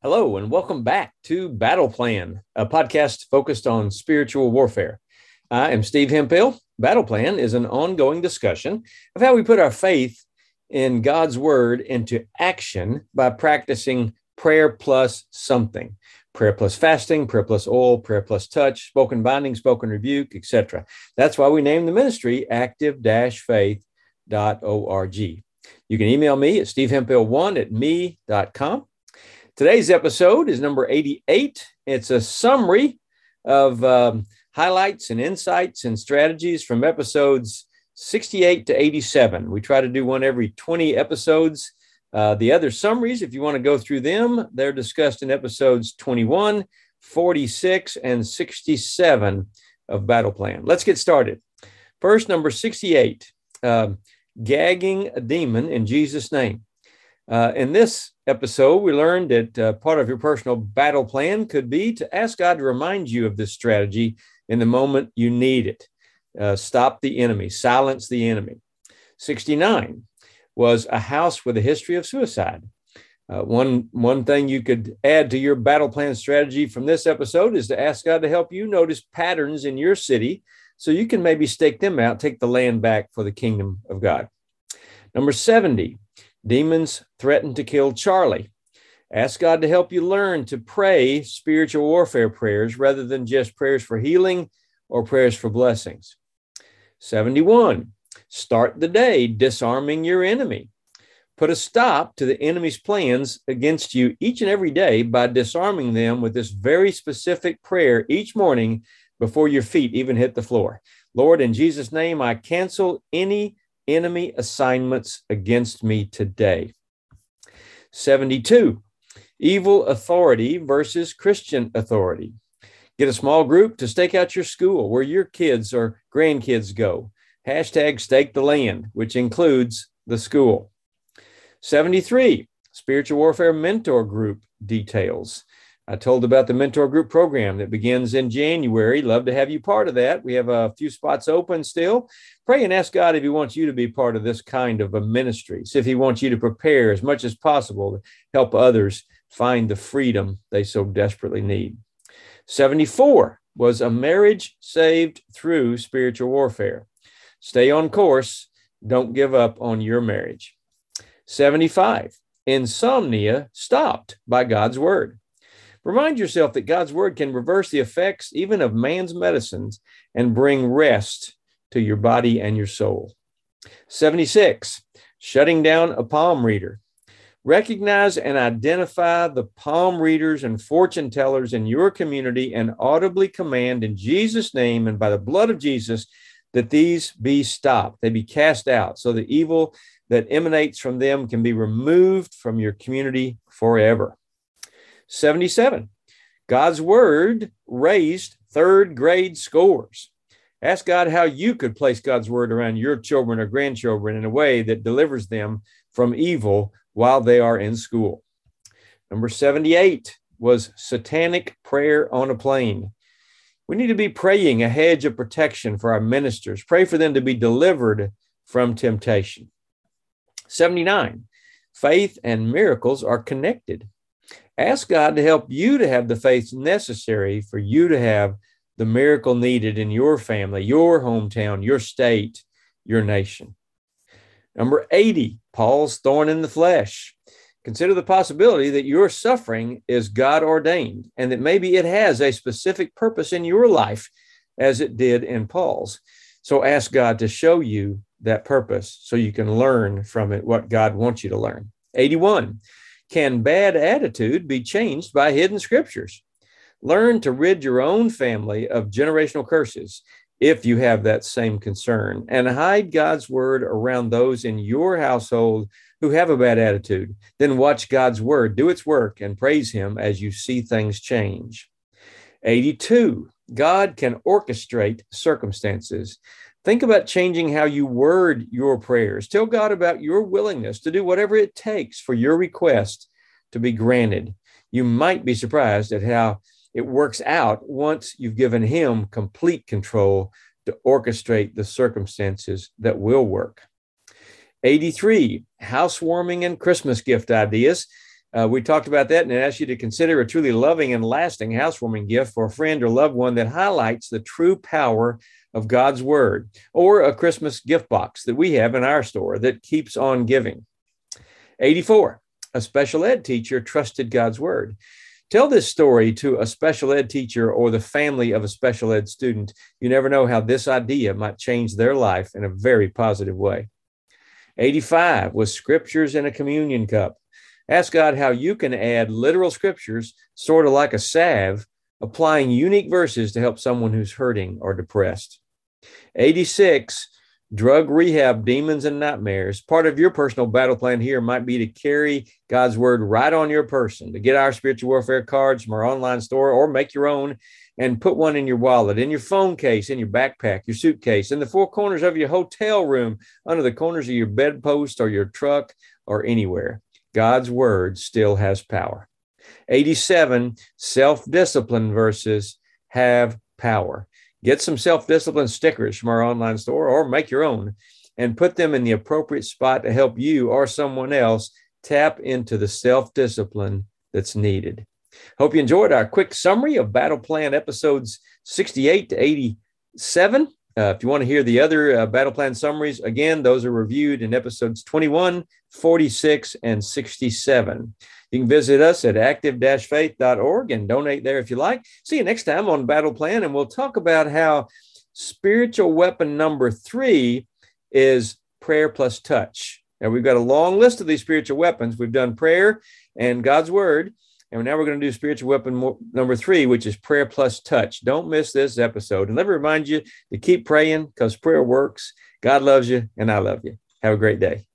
Hello, and welcome back to Battle Plan, a podcast focused on spiritual warfare. I am Steve Hemphill. Battle Plan is an ongoing discussion of how we put our faith in God's word into action by practicing prayer plus something prayer plus fasting, prayer plus oil, prayer plus touch, spoken binding, spoken rebuke, etc. That's why we named the ministry active faith.org. You can email me at stevehemphill1 at me.com. Today's episode is number 88. It's a summary of um, highlights and insights and strategies from episodes 68 to 87. We try to do one every 20 episodes. Uh, the other summaries, if you want to go through them, they're discussed in episodes 21, 46, and 67 of Battle Plan. Let's get started. First, number 68 uh, gagging a demon in Jesus' name. Uh, in this episode, we learned that uh, part of your personal battle plan could be to ask God to remind you of this strategy in the moment you need it. Uh, stop the enemy, silence the enemy. 69 was a house with a history of suicide. Uh, one, one thing you could add to your battle plan strategy from this episode is to ask God to help you notice patterns in your city so you can maybe stake them out, take the land back for the kingdom of God. Number 70, Demons threatened to kill Charlie. Ask God to help you learn to pray spiritual warfare prayers rather than just prayers for healing or prayers for blessings. 71. Start the day disarming your enemy. Put a stop to the enemy's plans against you each and every day by disarming them with this very specific prayer each morning before your feet even hit the floor. Lord, in Jesus' name, I cancel any enemy assignments against me today. 72. Evil authority versus Christian authority. Get a small group to stake out your school where your kids or grandkids go. Hashtag stake the land, which includes the school. 73. Spiritual Warfare Mentor Group details. I told about the mentor group program that begins in January. Love to have you part of that. We have a few spots open still. Pray and ask God if He wants you to be part of this kind of a ministry. See if He wants you to prepare as much as possible to help others find the freedom they so desperately need. 74 was a marriage saved through spiritual warfare. Stay on course. Don't give up on your marriage. 75. Insomnia stopped by God's word. Remind yourself that God's word can reverse the effects even of man's medicines and bring rest to your body and your soul. 76, shutting down a palm reader. Recognize and identify the palm readers and fortune tellers in your community and audibly command in Jesus' name and by the blood of Jesus that these be stopped, they be cast out, so the evil that emanates from them can be removed from your community forever. 77. God's word raised third grade scores. Ask God how you could place God's word around your children or grandchildren in a way that delivers them from evil while they are in school. Number 78 was satanic prayer on a plane. We need to be praying a hedge of protection for our ministers. Pray for them to be delivered from temptation. 79. Faith and miracles are connected. Ask God to help you to have the faith necessary for you to have the miracle needed in your family, your hometown, your state, your nation. Number 80, Paul's thorn in the flesh. Consider the possibility that your suffering is God ordained and that maybe it has a specific purpose in your life as it did in Paul's. So ask God to show you that purpose so you can learn from it what God wants you to learn. 81. Can bad attitude be changed by hidden scriptures? Learn to rid your own family of generational curses if you have that same concern, and hide God's word around those in your household who have a bad attitude. Then watch God's word do its work and praise Him as you see things change. 82. God can orchestrate circumstances. Think about changing how you word your prayers. Tell God about your willingness to do whatever it takes for your request to be granted. You might be surprised at how it works out once you've given Him complete control to orchestrate the circumstances that will work. 83, housewarming and Christmas gift ideas. Uh, we talked about that and asked you to consider a truly loving and lasting housewarming gift for a friend or loved one that highlights the true power of God's word, or a Christmas gift box that we have in our store that keeps on giving. 84. A special ed teacher trusted God's word. Tell this story to a special ed teacher or the family of a special ed student. You never know how this idea might change their life in a very positive way. 85 was scriptures in a communion cup. Ask God how you can add literal scriptures, sort of like a salve, applying unique verses to help someone who's hurting or depressed. 86, drug rehab demons and nightmares. Part of your personal battle plan here might be to carry God's word right on your person, to get our spiritual warfare cards from our online store or make your own and put one in your wallet, in your phone case, in your backpack, your suitcase, in the four corners of your hotel room, under the corners of your bedpost or your truck or anywhere. God's word still has power. 87, self discipline verses have power. Get some self discipline stickers from our online store or make your own and put them in the appropriate spot to help you or someone else tap into the self discipline that's needed. Hope you enjoyed our quick summary of Battle Plan episodes 68 to 87. Uh, if you want to hear the other uh, battle plan summaries, again, those are reviewed in episodes 21, 46, and 67. You can visit us at active-faith.org and donate there if you like. See you next time on Battle Plan, and we'll talk about how spiritual weapon number three is prayer plus touch. And we've got a long list of these spiritual weapons. We've done prayer and God's word. And now we're going to do spiritual weapon number three, which is prayer plus touch. Don't miss this episode. And let me remind you to keep praying because prayer works. God loves you, and I love you. Have a great day.